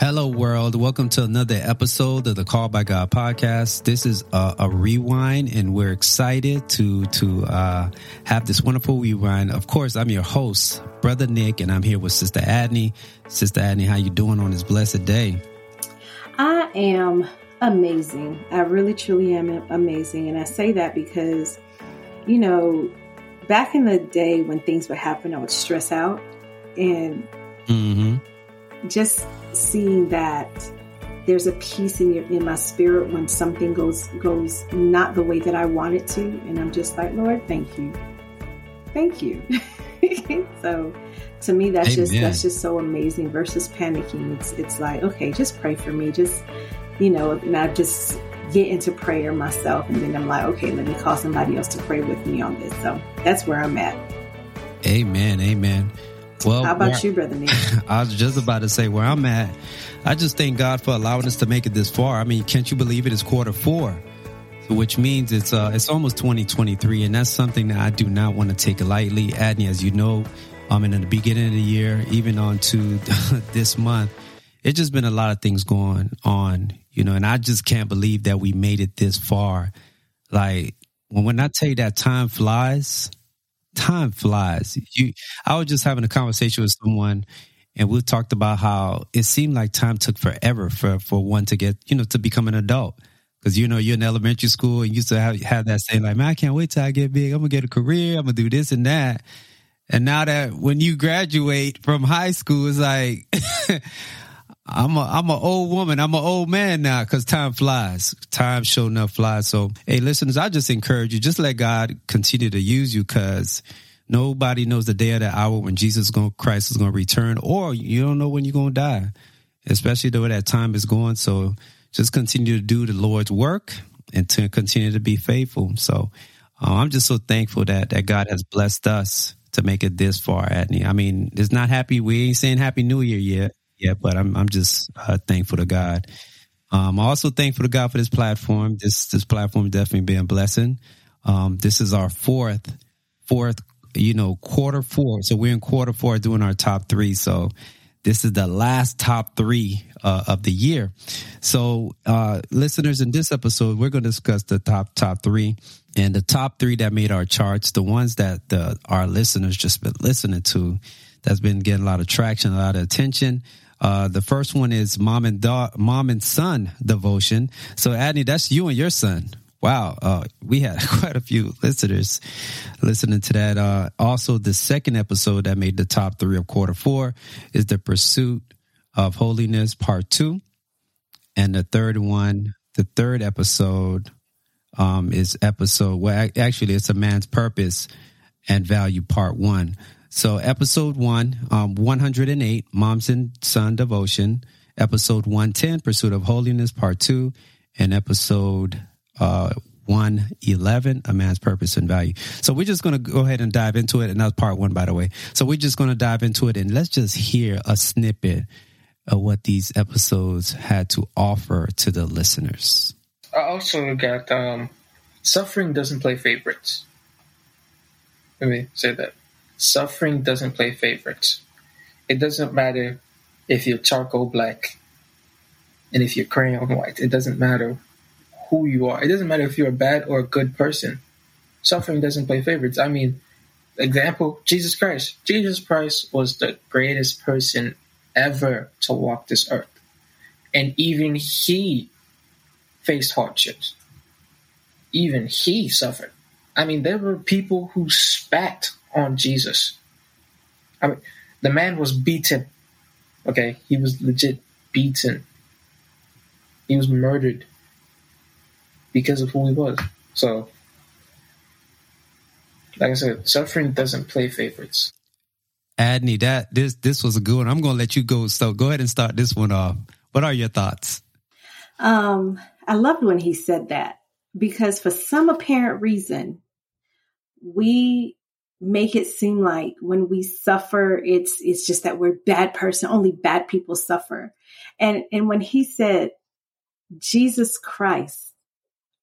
Hello, world. Welcome to another episode of the Call by God podcast. This is a, a rewind, and we're excited to to uh, have this wonderful rewind. Of course, I'm your host, Brother Nick, and I'm here with Sister Adney. Sister Adney, how you doing on this blessed day? I am amazing. I really, truly am amazing, and I say that because, you know, back in the day when things would happen, I would stress out, and mm-hmm. just seeing that there's a peace in your in my spirit when something goes goes not the way that I want it to, and I'm just like, Lord, thank you, thank you. so, to me, that's Amen. just that's just so amazing. Versus panicking, it's it's like, okay, just pray for me, just you know, and I just get into prayer myself, and then I'm like, okay, let me call somebody else to pray with me on this. So that's where I'm at. Amen. Amen. Well, how about you, brother Nick? I was just about to say where I'm at. I just thank God for allowing us to make it this far. I mean, can't you believe it? It's quarter four, which means it's uh, it's almost 2023, and that's something that I do not want to take lightly. Adney, as you know, um, and in the beginning of the year, even on to this month, it's just been a lot of things going on, you know, and I just can't believe that we made it this far. Like when when I tell you that time flies, time flies. You, I was just having a conversation with someone, and we talked about how it seemed like time took forever for for one to get, you know, to become an adult. Because you know you're in elementary school and you used to have have that saying like, "Man, I can't wait till I get big. I'm gonna get a career. I'm gonna do this and that." And now that when you graduate from high school, it's like. I'm a I'm an old woman. I'm an old man now because time flies. Time sure enough flies. So, hey, listeners, I just encourage you, just let God continue to use you because nobody knows the day or the hour when Jesus going Christ is going to return, or you don't know when you're going to die, especially the way that time is going. So, just continue to do the Lord's work and to continue to be faithful. So, uh, I'm just so thankful that that God has blessed us to make it this far, Adney. I mean, it's not happy. We ain't saying Happy New Year yet yet, but I'm I'm just uh, thankful to God. Um, I'm also thankful to God for this platform. This this platform definitely been a blessing. Um, this is our fourth fourth you know quarter four, so we're in quarter four doing our top three. So this is the last top three uh, of the year. So, uh, listeners, in this episode, we're going to discuss the top top three and the top three that made our charts, the ones that the, our listeners just been listening to, that's been getting a lot of traction, a lot of attention. Uh, the first one is mom and mom and son devotion. So, Adney, that's you and your son. Wow, uh, we had quite a few listeners listening to that. Uh, also, the second episode that made the top three of quarter four is the pursuit of holiness, part two, and the third one, the third episode, um, is episode. Well, actually, it's a man's purpose and value, part one. So episode one, um, 108, Moms and Son Devotion. Episode 110, Pursuit of Holiness, part two. And episode uh, 111, A Man's Purpose and Value. So we're just going to go ahead and dive into it. And that's part one, by the way. So we're just going to dive into it and let's just hear a snippet of what these episodes had to offer to the listeners. I also got um, suffering doesn't play favorites. Let me say that. Suffering doesn't play favorites. It doesn't matter if you're charcoal black and if you're crayon white. It doesn't matter who you are. It doesn't matter if you're a bad or a good person. Suffering doesn't play favorites. I mean, example, Jesus Christ. Jesus Christ was the greatest person ever to walk this earth. And even he faced hardships. Even he suffered. I mean, there were people who spat on Jesus. I mean, the man was beaten. Okay, he was legit beaten. He was murdered because of who he was. So, like I said, suffering doesn't play favorites. Adney, that this this was a good one. I'm going to let you go. So go ahead and start this one off. What are your thoughts? Um, I loved when he said that because for some apparent reason, we make it seem like when we suffer, it's it's just that we're bad person. Only bad people suffer. And and when he said Jesus Christ,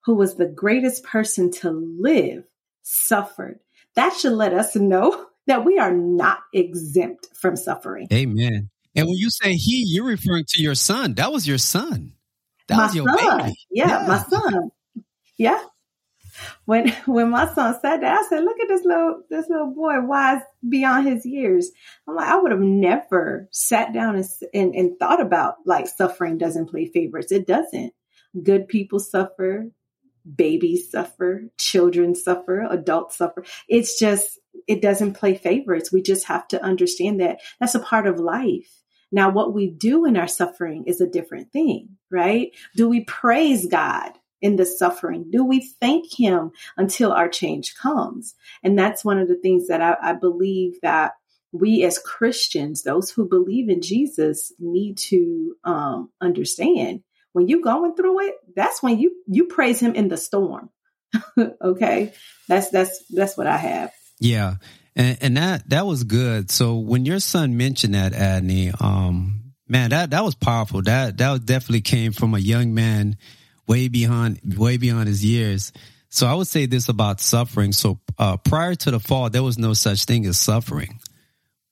who was the greatest person to live, suffered, that should let us know that we are not exempt from suffering. Amen. And when you say he, you're referring to your son. That was your son. That my was your son. baby. Yeah, Yeah. my son. Yeah. When when my son sat there, I said, "Look at this little this little boy, wise beyond his years." I'm like, I would have never sat down and, and and thought about like suffering doesn't play favorites. It doesn't. Good people suffer, babies suffer, children suffer, adults suffer. It's just it doesn't play favorites. We just have to understand that that's a part of life. Now, what we do in our suffering is a different thing, right? Do we praise God in the suffering? Do we thank Him until our change comes? And that's one of the things that I, I believe that we as Christians, those who believe in Jesus, need to um, understand. When you're going through it, that's when you you praise Him in the storm. okay, that's that's that's what I have. Yeah. And, and that, that was good. So when your son mentioned that, Adney, um, man, that, that was powerful. That, that definitely came from a young man way beyond, way beyond his years. So I would say this about suffering. So, uh, prior to the fall, there was no such thing as suffering.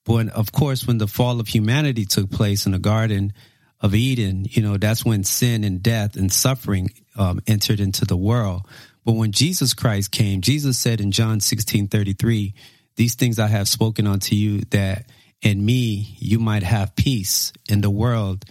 But of course, when the fall of humanity took place in the Garden of Eden, you know, that's when sin and death and suffering um, entered into the world. But when Jesus Christ came, Jesus said in John 16 33, These things I have spoken unto you, that in me you might have peace. In the world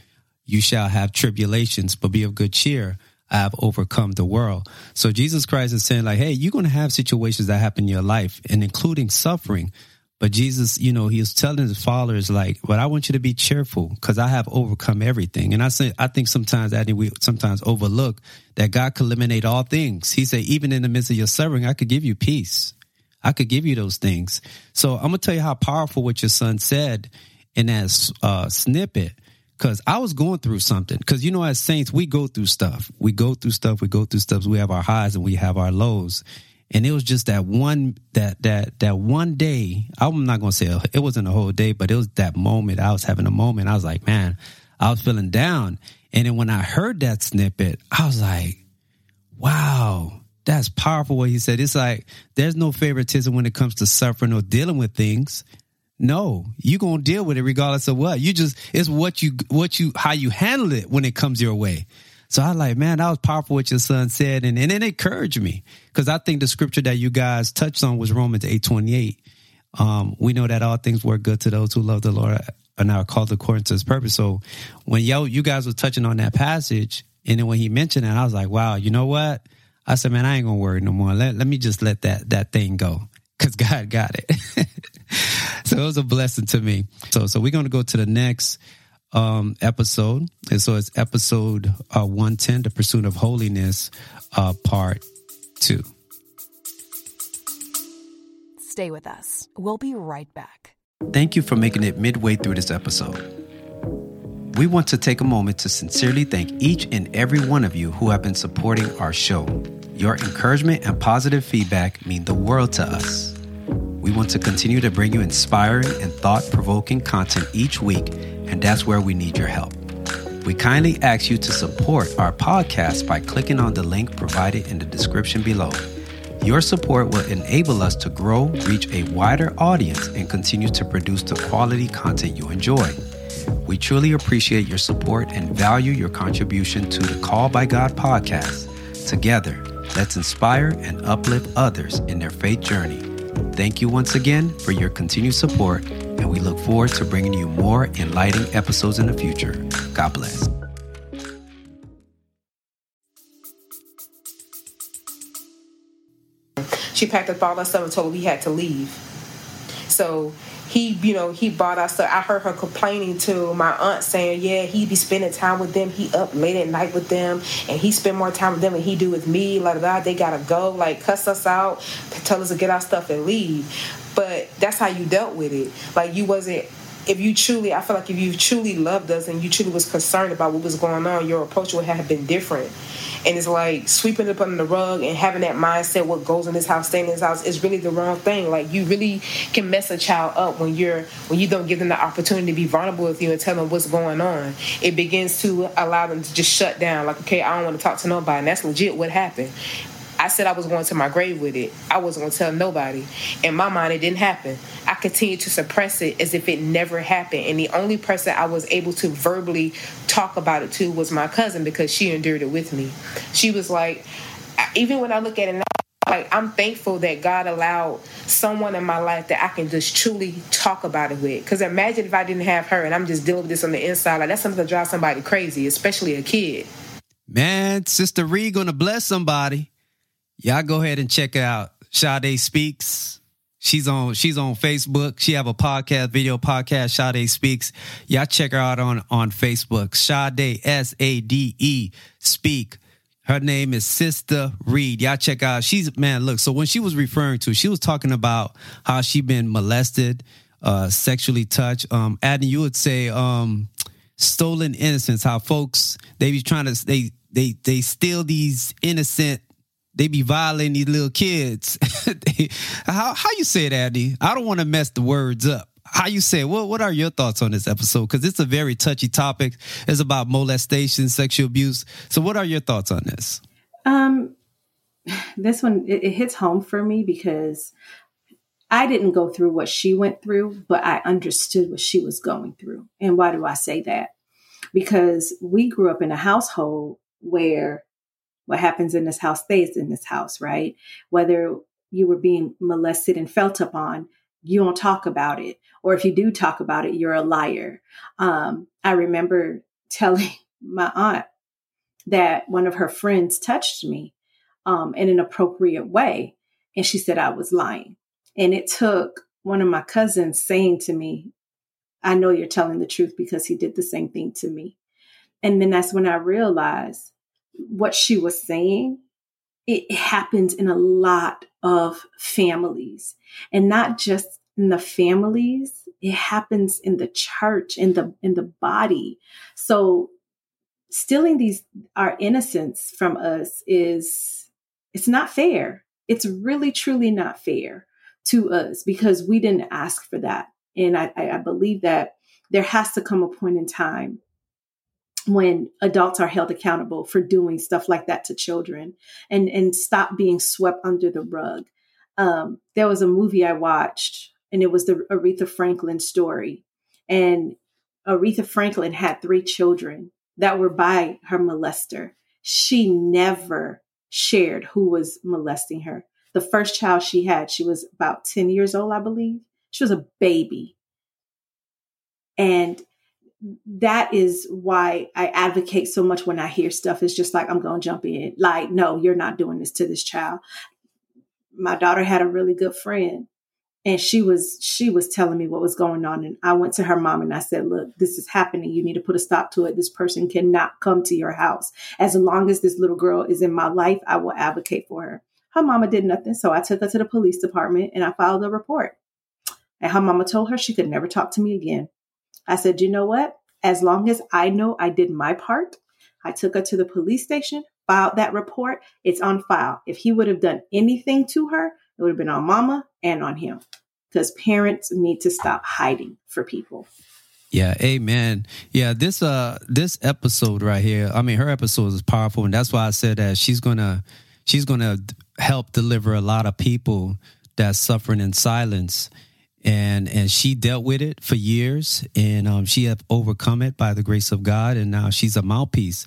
you shall have tribulations, but be of good cheer. I have overcome the world. So Jesus Christ is saying, like, hey, you're going to have situations that happen in your life, and including suffering. But Jesus, you know, he telling his followers, like, but I want you to be cheerful because I have overcome everything. And I say, I think sometimes, I think we sometimes overlook that God can eliminate all things. He said, even in the midst of your suffering, I could give you peace. I could give you those things. So I'm going to tell you how powerful what your son said in that uh, snippet. Cause I was going through something. Cause you know, as saints, we go through stuff. We go through stuff. We go through stuff. We have our highs and we have our lows. And it was just that one, that, that, that one day. I'm not going to say it wasn't a whole day, but it was that moment. I was having a moment. I was like, man, I was feeling down. And then when I heard that snippet, I was like, wow, that's powerful what he said. It's like there's no favoritism when it comes to suffering or dealing with things. No, you gonna deal with it regardless of what. You just it's what you what you how you handle it when it comes your way. So I like, man, that was powerful what your son said, and and it encouraged me because I think the scripture that you guys touched on was Romans eight twenty eight. Um, we know that all things work good to those who love the Lord and are called according to His purpose. So when yo you guys were touching on that passage, and then when he mentioned it, I was like, wow, you know what? I said, man, I ain't gonna worry no more. Let let me just let that that thing go because God got it. so it was a blessing to me. So so we're gonna go to the next um episode, and so it's episode uh, one ten, the pursuit of holiness, uh, part two. Stay with us. We'll be right back. Thank you for making it midway through this episode. We want to take a moment to sincerely thank each and every one of you who have been supporting our show. Your encouragement and positive feedback mean the world to us. We want to continue to bring you inspiring and thought provoking content each week, and that's where we need your help. We kindly ask you to support our podcast by clicking on the link provided in the description below. Your support will enable us to grow, reach a wider audience, and continue to produce the quality content you enjoy. We truly appreciate your support and value your contribution to the Call by God podcast. Together, let's inspire and uplift others in their faith journey. Thank you once again for your continued support, and we look forward to bringing you more enlightening episodes in the future. God bless. she packed up all our stuff and told we had to leave. So he, you know, he bought us. I heard her complaining to my aunt saying, yeah, he be spending time with them. He up late at night with them, and he spend more time with them than he do with me. Like that, they gotta go. Like cuss us out, tell us to get our stuff and leave. But that's how you dealt with it. Like you wasn't. If you truly, I feel like if you truly loved us and you truly was concerned about what was going on, your approach would have been different. And it's like sweeping it up under the rug and having that mindset what goes in this house stay in this house is really the wrong thing. Like you really can mess a child up when you're when you don't give them the opportunity to be vulnerable with you and tell them what's going on. It begins to allow them to just shut down. Like okay i don't want to talk to nobody. And that's legit what happened I said I was going to my grave with it. I wasn't going to tell nobody. In my mind, it didn't happen. I continued to suppress it as if it never happened. And the only person I was able to verbally talk about it to was my cousin because she endured it with me. She was like, even when I look at it now, like I'm thankful that God allowed someone in my life that I can just truly talk about it with. Because imagine if I didn't have her and I'm just dealing with this on the inside. Like that's something to drive somebody crazy, especially a kid. Man, Sister Reed gonna bless somebody. Y'all go ahead and check out Sade Speaks. She's on she's on Facebook. She have a podcast, video podcast, Sade Speaks. Y'all check her out on on Facebook. Sade S A D E Speak. Her name is Sister Reed. Y'all check out. She's man, look. So when she was referring to, she was talking about how she been molested, uh, sexually touched. Um, Adney, you would say um, stolen innocence. How folks they be trying to they they they steal these innocent. They be violating these little kids. how how you say it, Adney? I don't want to mess the words up. How you say what what are your thoughts on this episode? Because it's a very touchy topic. It's about molestation sexual abuse. So what are your thoughts on this? Um this one it, it hits home for me because i didn't go through what she went through but i understood what she was going through. And why do i say that? Because we grew up in a household where what happens in this house stays in this house right whether you were being molested and felt upon you don't talk about it. Or if you do talk about it, you're a liar. Um, I remember telling my aunt that one of her friends touched me um, in an appropriate way. And she said I was lying. And it took one of my cousins saying to me, I know you're telling the truth because he did the same thing to me. And then that's when I realized what she was saying it happens in a lot of families. And not just in the families it happens in the church in the in the body. So stealing these our innocence from us is it's not fair. It's really truly not fair to us because we didn't ask for that. And i i believe that there has to come a point in time when adults are held accountable for doing stuff like that to children and and stop being swept under the rug. Um, there was a movie i watched and it was the aretha franklin story. And aretha franklin had three children that were by her molester. She never shared who was molesting her. The first child she had she was about 10 years old i believe. She was a baby. And that is why I advocate so much when I hear stuff. It's just like, I'm going to jump in. Like, no, you're not doing this to this child. My daughter had a really good friend and she was she was telling me what was going on and i went to her mom and i said look this is happening you need to put a stop to it this person cannot come to your house as long as this little girl is in my life i will advocate for her her mama did nothing so i took her to the police department and i filed a report and her mama told her she could never talk to me again I said, you know what? As long as I know I did my part, I took her to the police station, filed that report. It's on file. If he would have done anything to her, it would have been on mama and on him because parents need to stop hiding for people. Yeah, amen. Yeah, this uh this episode right here, I mean her episode is powerful and that's why I said that she's going to she's going to help deliver a lot of people that's suffering in silence and and she dealt with it for years and um, she have overcome it by the grace of god and now she's a mouthpiece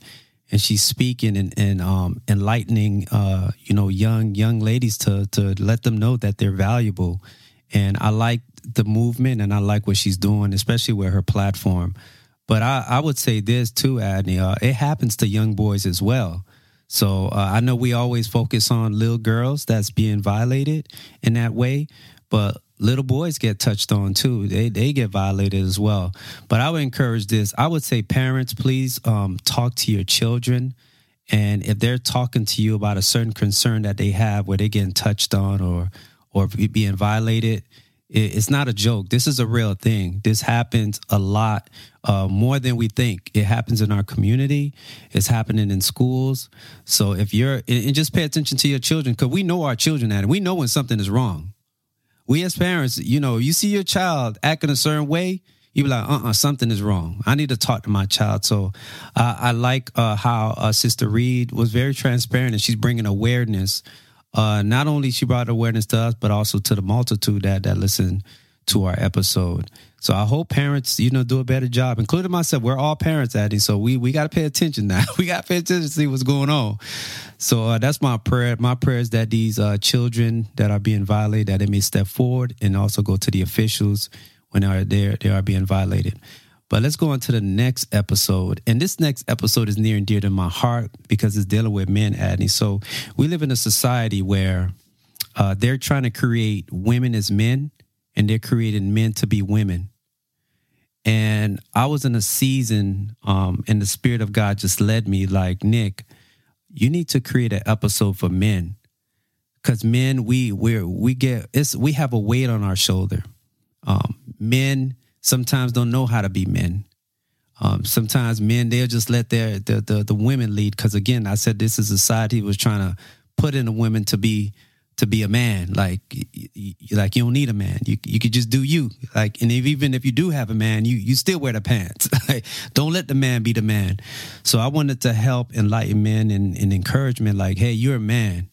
and she's speaking and, and um, enlightening uh, you know young young ladies to to let them know that they're valuable. And i like the movement and i like what she's doing especially with her platform. But i, I would say this too adney uh, it happens to young boys as well. So uh, i know we always focus on little girls that's being violated in that way but little boys get touched on too. They they get violated as well. But I would encourage this. I would say parents, please um, talk to your children. And if they're talking to you about a certain concern that they have where they're getting touched on or or being violated, it's not a joke. This is a real thing. This happens a lot, uh, more than we think. It happens in our community. It's happening in schools. So if you're, and just pay attention to your children, because we know our children at it. We know when something is wrong we as parents, you know, you see your child acting a certain way, you be like, uh uh-uh, something is wrong. I need to talk to my child. So uh, I like uh, how uh, Sister Reed was very transparent and she's bringing awareness uh, not only she brought awareness to us, but also to the multitude that that listen to our episode. So I hope parents, you know, do a better job, including myself. We're all parents, Addie. So we we got to pay attention now. we got to pay attention to see what's going on. So uh, that's my prayer. My prayer is that these uh, children that are being violated, that they may step forward and also go to the officials when they are there, they are being violated. But let's go on to the next episode. And this next episode is near and dear to my heart because it's dealing with men, Addie. So we live in a society where uh, they're trying to create women as men and they're creating men to be women. And I was in a season, um, and the Spirit of God just led me like, Nick, you need to create an episode for men. Cause men, we we we get it's we have a weight on our shoulder. Um, men sometimes don't know how to be men. Um, sometimes men they'll just let their the the, the women lead. Because again, I said this is a society was trying to put in the women to be to be a man. Like, like you don't need a man. You you could just do you. Like, and if, even if you do have a man, you you still wear the pants. like, don't let the man be the man. So I wanted to help enlighten men and, and encouragement. Like, hey, you're a man.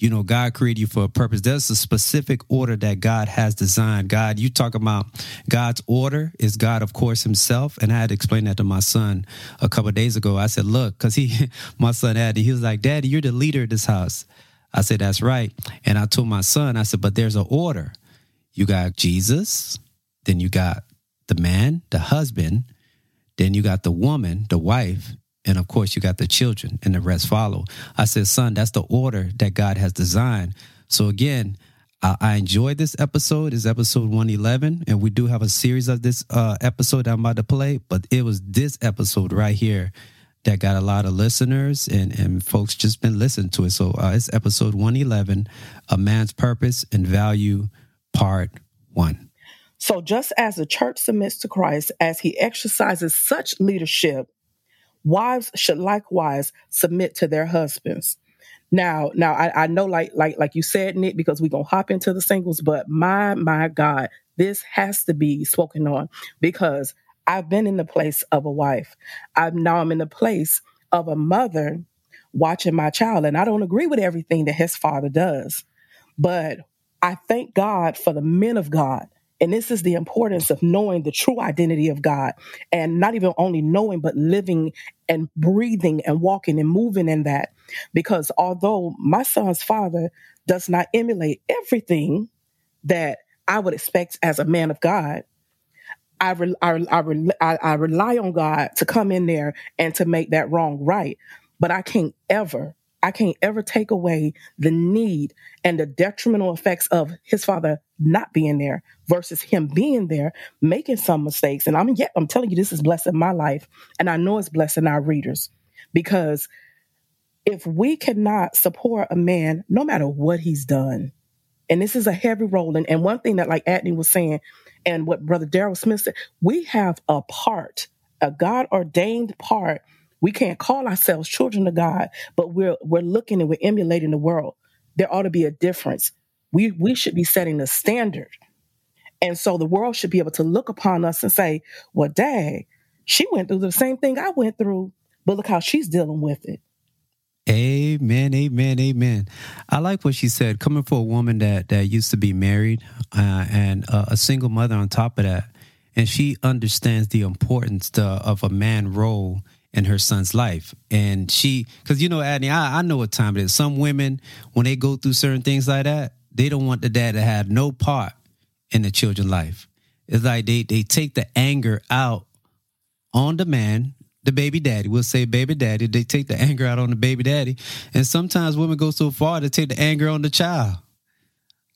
You know, God created you for a purpose. There's a specific order that God has designed. God, you talk about God's order is God, of course, Himself. And I had to explain that to my son a couple days ago. I said, look, because he, my son had, he was like, Daddy, you're the leader of this house. I said, That's right. And I told my son, I said, But there's an order. You got Jesus, then you got the man, the husband, then you got the woman, the wife, and of course you got the children, and the rest follow. I said, Son, that's the order that God has designed. So again, I, enjoyed this episode. It's episode 111, and we do have a series of this uh, episode I'm about to play, but it was this episode right here that got a lot of listeners and, and folks just been listening to it. So uh, it's episode 111, A Man's Purpose and Value, Part 1. So just as the church submits to Christ as he exercises such leadership, wives should likewise submit to their husbands. Now, now I, I know like like like you said, Nick, because we're gonna hop into the singles, but my my God, this has to be spoken on because I've been in the place of a wife. I've now I'm in the place of a mother watching my child. And I don't agree with everything that his father does. But I thank God for the men of God. And this is the importance of knowing the true identity of God and not even only knowing, but living and breathing and walking and moving in that. Because although my son's father does not emulate everything that I would expect as a man of God, I, re- I, re- I, rely on God to come in there and to make that wrong right. But I can't ever, I can't ever take away the need and the detrimental effects of his father not being there versus him being there, making some mistakes. And I'm yet, I'm telling you, this is blessing my life. And I know it's blessing our readers because if we cannot support a man, no matter what he's done, and this is a heavy role. And, and one thing that, like Adney was saying, and what Brother Daryl Smith said, we have a part, a God ordained part. We can't call ourselves children of God, but we're we're looking and we're emulating the world. There ought to be a difference. We we should be setting the standard. And so the world should be able to look upon us and say, well, dang, she went through the same thing I went through, but look how she's dealing with it. Amen, amen, amen. I like what she said. Coming for a woman that that used to be married uh, and uh, a single mother on top of that, and she understands the importance to, of a man role in her son's life. And she, because you know, Adney, I, I know what time it is. Some women, when they go through certain things like that, they don't want the dad to have no part in the children's life. It's like they they take the anger out on the man the baby daddy. We'll say baby daddy. They take the anger out on the baby daddy. And sometimes women go so far to take the anger on the child.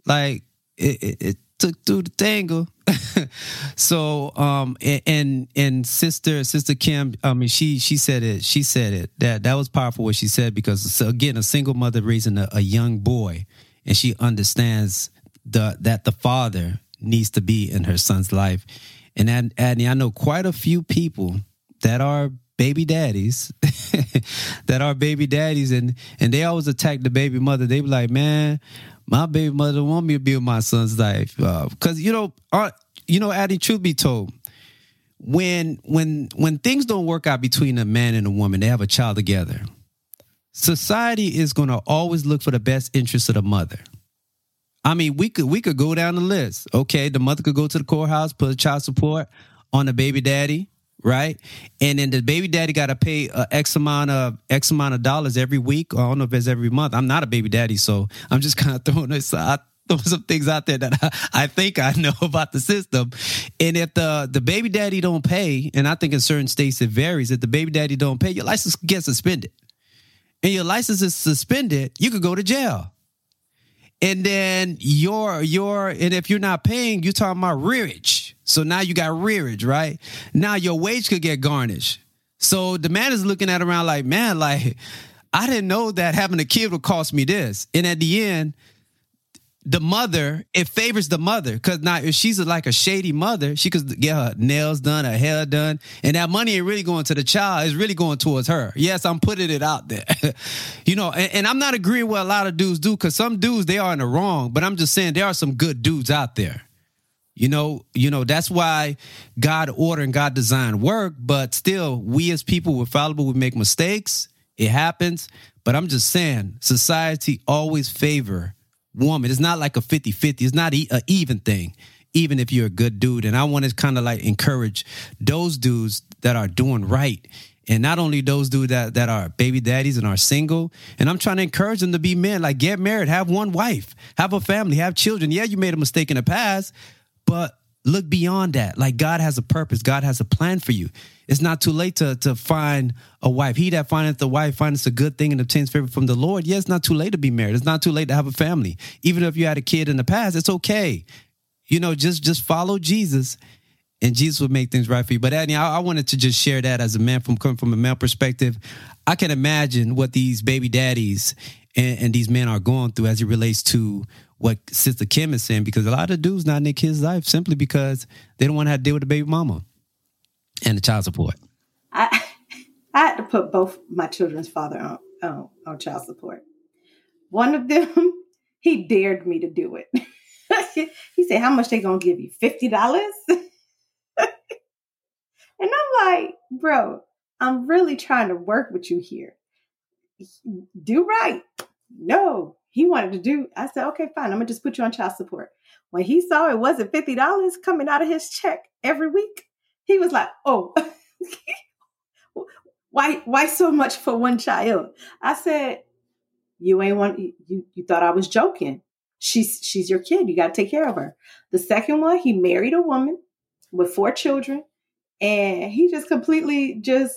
Like it, it, it took through the tangle. so um and and sister sister Kim, I mean she she said it. She said it. That that was powerful what she said because again a single mother raising a, a young boy and she understands the that the father needs to be in her son's life. And Adney, I know quite a few people that are baby daddies that are baby daddies and and they always attack the baby mother they be like man my baby mother want me to be with my son's life because uh, you know uh, you know adding truth be told when when when things don't work out between a man and a woman they have a child together society is going to always look for the best interest of the mother. I mean, we could we could go down the list. Okay, the mother could go to the courthouse, put child support on the baby daddy, right? And then the baby daddy got to pay uh, x amount of x amount of dollars every week. Or I don't know if it's every month. I'm not a baby daddy, so I'm just kind of throwing this out. Throwing some things out there that I, I think I know about the system, and if the the baby daddy don't pay, and I think in certain states it varies. If the baby daddy don't pay, your license gets suspended, and your license is suspended, you could go to jail and then your your and if you're not paying, you're talking about rearage. So now you got rearage, right? Now your wage could get garnished. So the man is looking at around like, man, like I didn't know that having a kid would cost me this. And at the end, the mother, it favors the mother because now if she's like a shady mother, she could get her nails done, her hair done, and that money ain't really going to the child; it's really going towards her. Yes, I'm putting it out there, you know. And, and, I'm not agreeing with a lot of dudes do because some dudes they are in the wrong, but I'm just saying there are some good dudes out there. You know, you know that's why God order and God design work, but still, we as people we're fallible, we make mistakes. It happens, but I'm just saying, society always favor woman. It's not like a 50 50. It's not an even thing, even if you're a good dude. And I want to kind of like encourage those dudes that are doing right. And not only those dudes that, that are baby daddies and are single. And I'm trying to encourage them to be men, like get married, have one wife, have a family, have children. Yeah, you made a mistake in the past, but look beyond that. Like God has a purpose, God has a plan for you. It's not too late to, to find a wife. He that findeth a wife findeth a good thing and obtains favor from the Lord. Yeah, it's not too late to be married. It's not too late to have a family. Even if you had a kid in the past, it's okay. You know, just just follow Jesus and Jesus would make things right for you. But Annie, I, I, wanted to just share that as a man from coming from a male perspective. I can imagine what these baby daddies and, and, these men are going through as it relates to what Sister Kim is saying, because a lot of dudes not in kids' life simply because they don't want to have to deal with the baby mama and the child support? I I had to put both my children's father on, on, on child support. One of them, he dared me to do it. he said, "How much they gonna give you? Fifty dollars?" and I'm like, "Bro, I'm really trying to work with you here. Do right." No, he wanted to do. I said, "Okay, fine. I'm gonna just put you on child support." When he saw it wasn't fifty dollars coming out of his check every week, he was like, "Oh, why why so much for one child?" I said, "You ain't want you you thought I was joking. She's she's your kid. You got to take care of her." The second one, he married a woman with four children, and he just completely just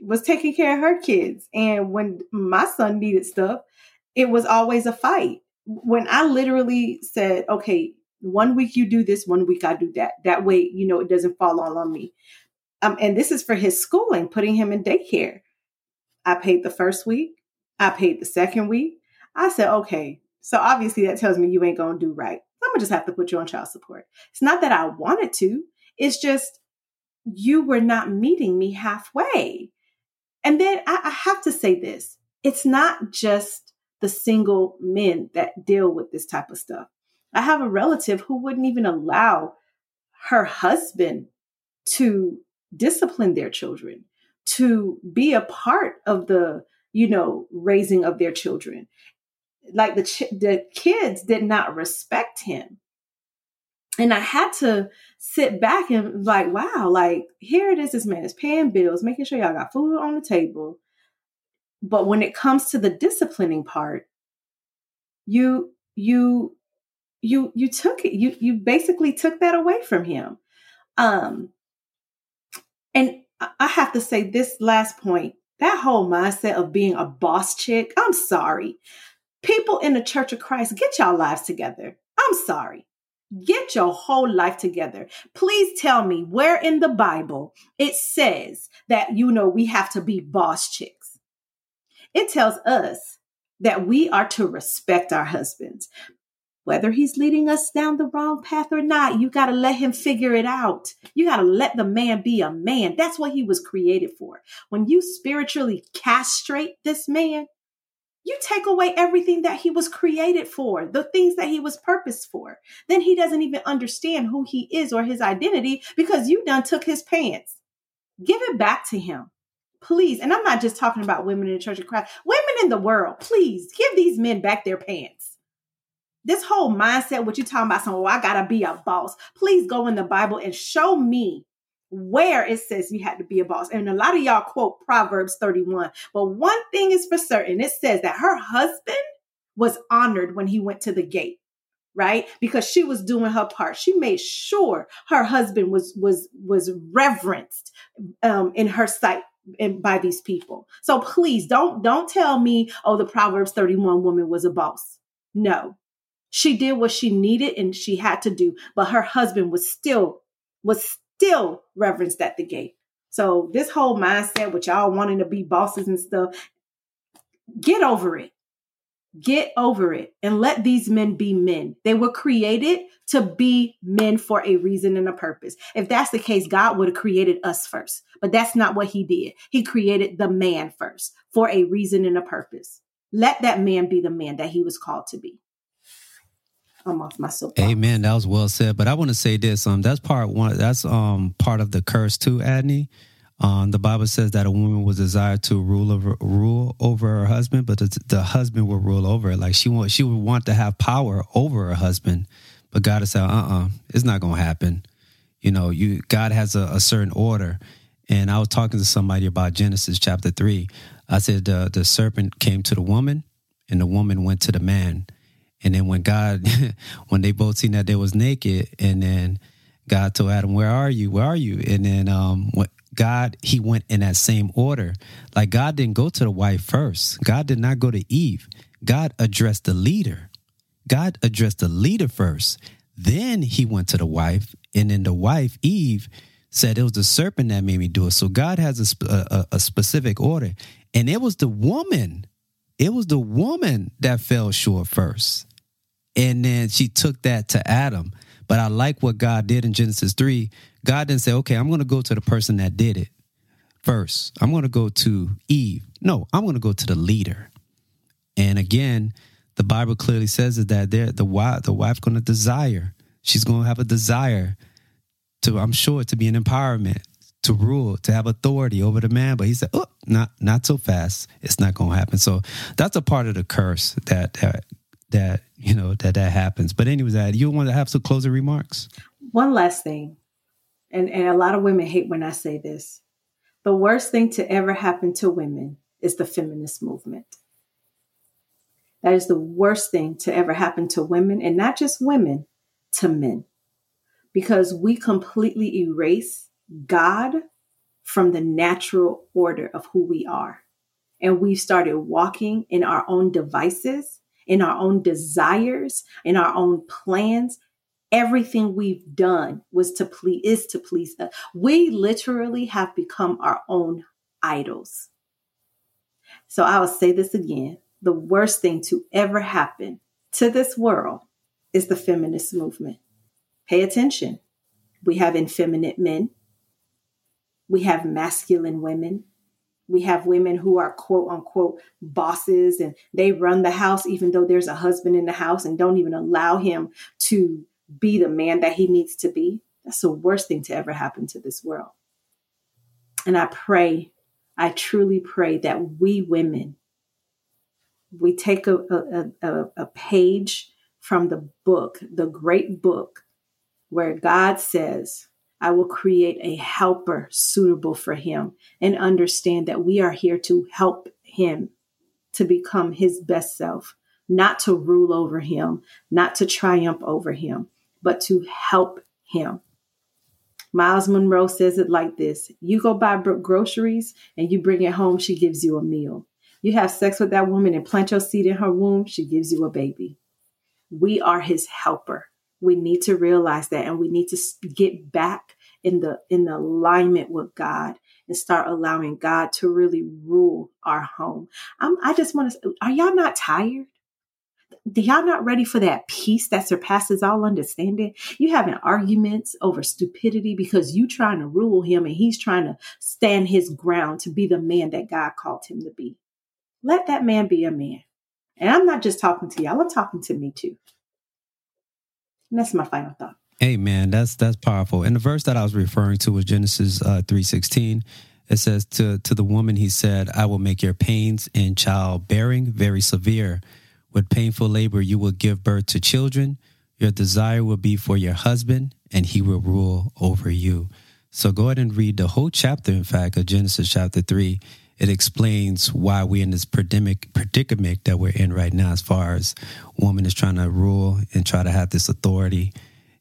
was taking care of her kids. And when my son needed stuff, it was always a fight. When I literally said, "Okay, one week you do this, one week I do that. That way, you know, it doesn't fall all on me. Um, and this is for his schooling, putting him in daycare. I paid the first week. I paid the second week. I said, okay, so obviously that tells me you ain't going to do right. I'm going to just have to put you on child support. It's not that I wanted to. It's just you were not meeting me halfway. And then I, I have to say this. It's not just the single men that deal with this type of stuff. I have a relative who wouldn't even allow her husband to discipline their children, to be a part of the, you know, raising of their children. Like the ch- the kids did not respect him. And I had to sit back and like, wow, like here it is. This man is paying bills, making sure y'all got food on the table. But when it comes to the disciplining part, you you you you took it you you basically took that away from him um and i have to say this last point that whole mindset of being a boss chick i'm sorry people in the church of christ get y'all lives together i'm sorry Get your whole life together. Please tell me where in the Bible it says that, you know, we have to be boss chicks. It tells us that we are to respect our husbands whether he's leading us down the wrong path or not, you got to let him figure it out. You got to let the man be a man. That's what he was created for. When you spiritually castrate this man, you take away everything that he was created for, the things that he was purposed for. Then he doesn't even understand who he is or his identity because you done took his pants. Give it back to him please, and I'm not just talking about women in the Church of Christ, women in the world, please give these men back their pants. This whole mindset, what you're talking about, saying, well, oh, I gotta be a boss. Please go in the Bible and show me where it says you had to be a boss. And a lot of y'all quote Proverbs 31. But one thing is for certain. It says that her husband was honored when he went to the gate right? Because she was doing her part. She made sure her husband was was was reverenced um, in her sight and by these people. So please don't don't tell me oh the proverbs 31 woman was a boss. No. She did what she needed and she had to do but her husband was still was still reverenced at the gate so this whole mindset with y'all wanting to be bosses and stuff get over it Get over it and let these men be men. They were created to be men for a reason and a purpose. If that's the case, God would have created us first, but that's not what he did. He created the man first for a reason and a purpose. Let that man be the man that he was called to be. Off my soapbox. Amen. That was well said. But I want to say this. Um, that's part one. That's um part of the curse too, Adney. Um, the Bible says that a woman was desired to rule over rule over her husband, but the, the husband will rule over her. Like she want, she would want to have power over her husband, but God has said, "Uh, uh-uh, uh it's not to happen." You know, you God has a, a, certain order. And I was talking to somebody about Genesis chapter three. I said the the serpent came to the woman, and the woman went to the man. And then when God, when they both seen that they was naked, and then God told Adam, "Where are you? Where are you?" And then um, God, he went in that same order. Like God didn't go to the wife first. God did not go to Eve. God addressed the leader. God addressed the leader first. Then he went to the wife, and then the wife, Eve, said it was the serpent that made me do it. So God has a, a, a specific order, and it was the woman. It was the woman that fell short first, and then she took that to Adam. But I like what God did in Genesis 3. God didn't say, okay, I'm going to go to the person that did it first. I'm going to go to Eve. No, I'm going to go to the leader. And again, the Bible clearly says that the wife, the wife going to desire. She's going to have a desire to, I'm sure, to be an empowerment, to rule, to have authority over the man. But he said, oh, not, not so fast. It's not going to happen. So that's a part of the curse that, that that you know that that happens. But anyways, that you want to have some closing remarks. One last thing, and and a lot of women hate when I say this. The worst thing to ever happen to women is the feminist movement. That is the worst thing to ever happen to women, and not just women, to men, because we completely erase God from the natural order of who we are. And we've started walking in our own devices in our own desires, in our own plans. Everything we've done was to please is to please us. We literally have become our own idols. So I will say this again. The worst thing to ever happen to this world is the feminist movement. Pay attention. We have effeminate men. We have masculine women. We have women who are quote unquote bosses and they run the house, even though there's a husband in the house and don't even allow him to be the man that he needs to be. That's the worst thing to ever happen to this world. And I pray, I truly pray that we women, we take a, a, a, a page from the book, the great book, where God says, I will create a helper suitable for him and understand that we are here to help him to become his best self, not to rule over him, not to triumph over him, but to help him. Myles Munroe says it like this You go buy groceries and you bring it home, she gives you a meal. You have sex with that woman and plant your seed in her womb, she gives you a baby. We are his helper we need to realize that and we need to get back in the in the alignment with God and start allowing God to really rule our home. I'm, I just want to are y'all not tired? Do y'all not ready for that peace that surpasses all understanding? You having arguments over stupidity because you trying to rule him and he's trying to stand his ground to be the man that God called him to be. Let that man be a man. And I'm not just talking to y'all, I'm talking to me too. That's my final thought. Amen. That's that's powerful. And the verse that I was referring to was Genesis uh, three sixteen. It says to to the woman he said, "I will make your pains in childbearing very severe. With painful labor you will give birth to children. Your desire will be for your husband, and he will rule over you." So go ahead and read the whole chapter. In fact, of Genesis chapter three, it explains why we're in this predicament predicament that we're in right now, as far as woman is trying to rule and try to have this authority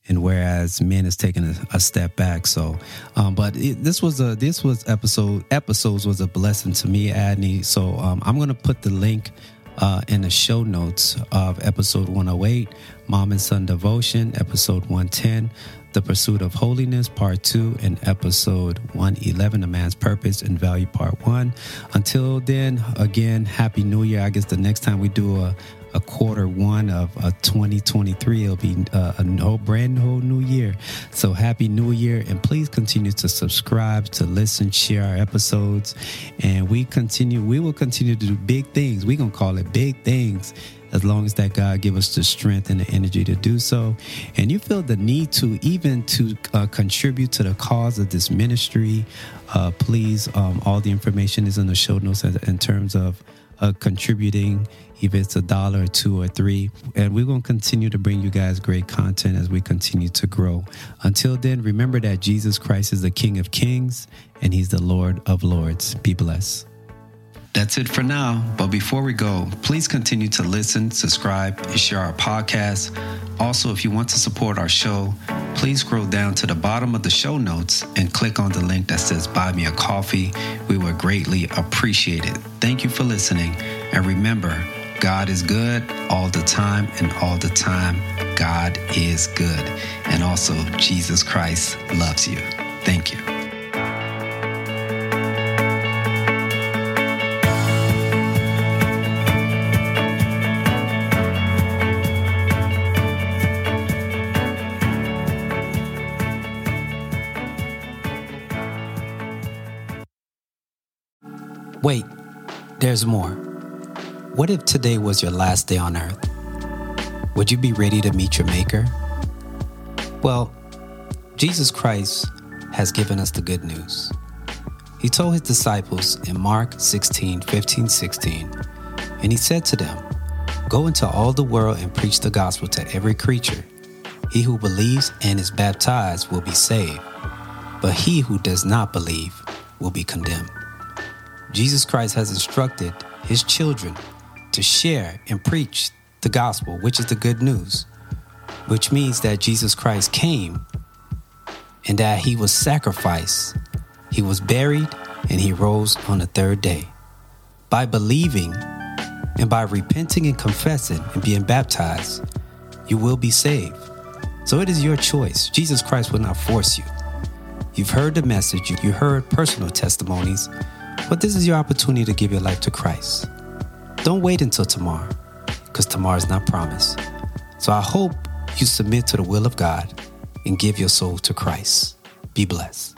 and whereas men is taking a, a step back. So, um, but it, this was a this was episode episodes was a blessing to me, Adney. So um, I'm gonna put the link uh, in the show notes of episode 108, Mom and Son Devotion, episode 110. The Pursuit of Holiness, Part 2, and Episode 111, A Man's Purpose and Value, Part 1. Until then, again, Happy New Year. I guess the next time we do a, a quarter one of uh, 2023. It'll be uh, a brand whole new year. So happy new year. And please continue to subscribe, to listen, share our episodes. And we continue, we will continue to do big things. We're going to call it big things as long as that God give us the strength and the energy to do so. And you feel the need to even to uh, contribute to the cause of this ministry, uh, please, um, all the information is in the show notes in terms of uh, contributing, if it's a dollar or two or three. And we're going to continue to bring you guys great content as we continue to grow. Until then, remember that Jesus Christ is the King of Kings and He's the Lord of Lords. Be blessed. That's it for now. But before we go, please continue to listen, subscribe, and share our podcast. Also, if you want to support our show, please scroll down to the bottom of the show notes and click on the link that says Buy Me a Coffee. We would greatly appreciate it. Thank you for listening. And remember, God is good all the time, and all the time, God is good. And also, Jesus Christ loves you. Thank you. Wait, there's more. What if today was your last day on earth? Would you be ready to meet your Maker? Well, Jesus Christ has given us the good news. He told his disciples in Mark 16 15 16, and he said to them, Go into all the world and preach the gospel to every creature. He who believes and is baptized will be saved, but he who does not believe will be condemned. Jesus Christ has instructed his children to share and preach the gospel, which is the good news, which means that Jesus Christ came and that he was sacrificed, he was buried, and he rose on the third day. By believing and by repenting and confessing and being baptized, you will be saved. So it is your choice. Jesus Christ will not force you. You've heard the message, you heard personal testimonies but this is your opportunity to give your life to Christ. Don't wait until tomorrow, because tomorrow is not promised. So I hope you submit to the will of God and give your soul to Christ. Be blessed.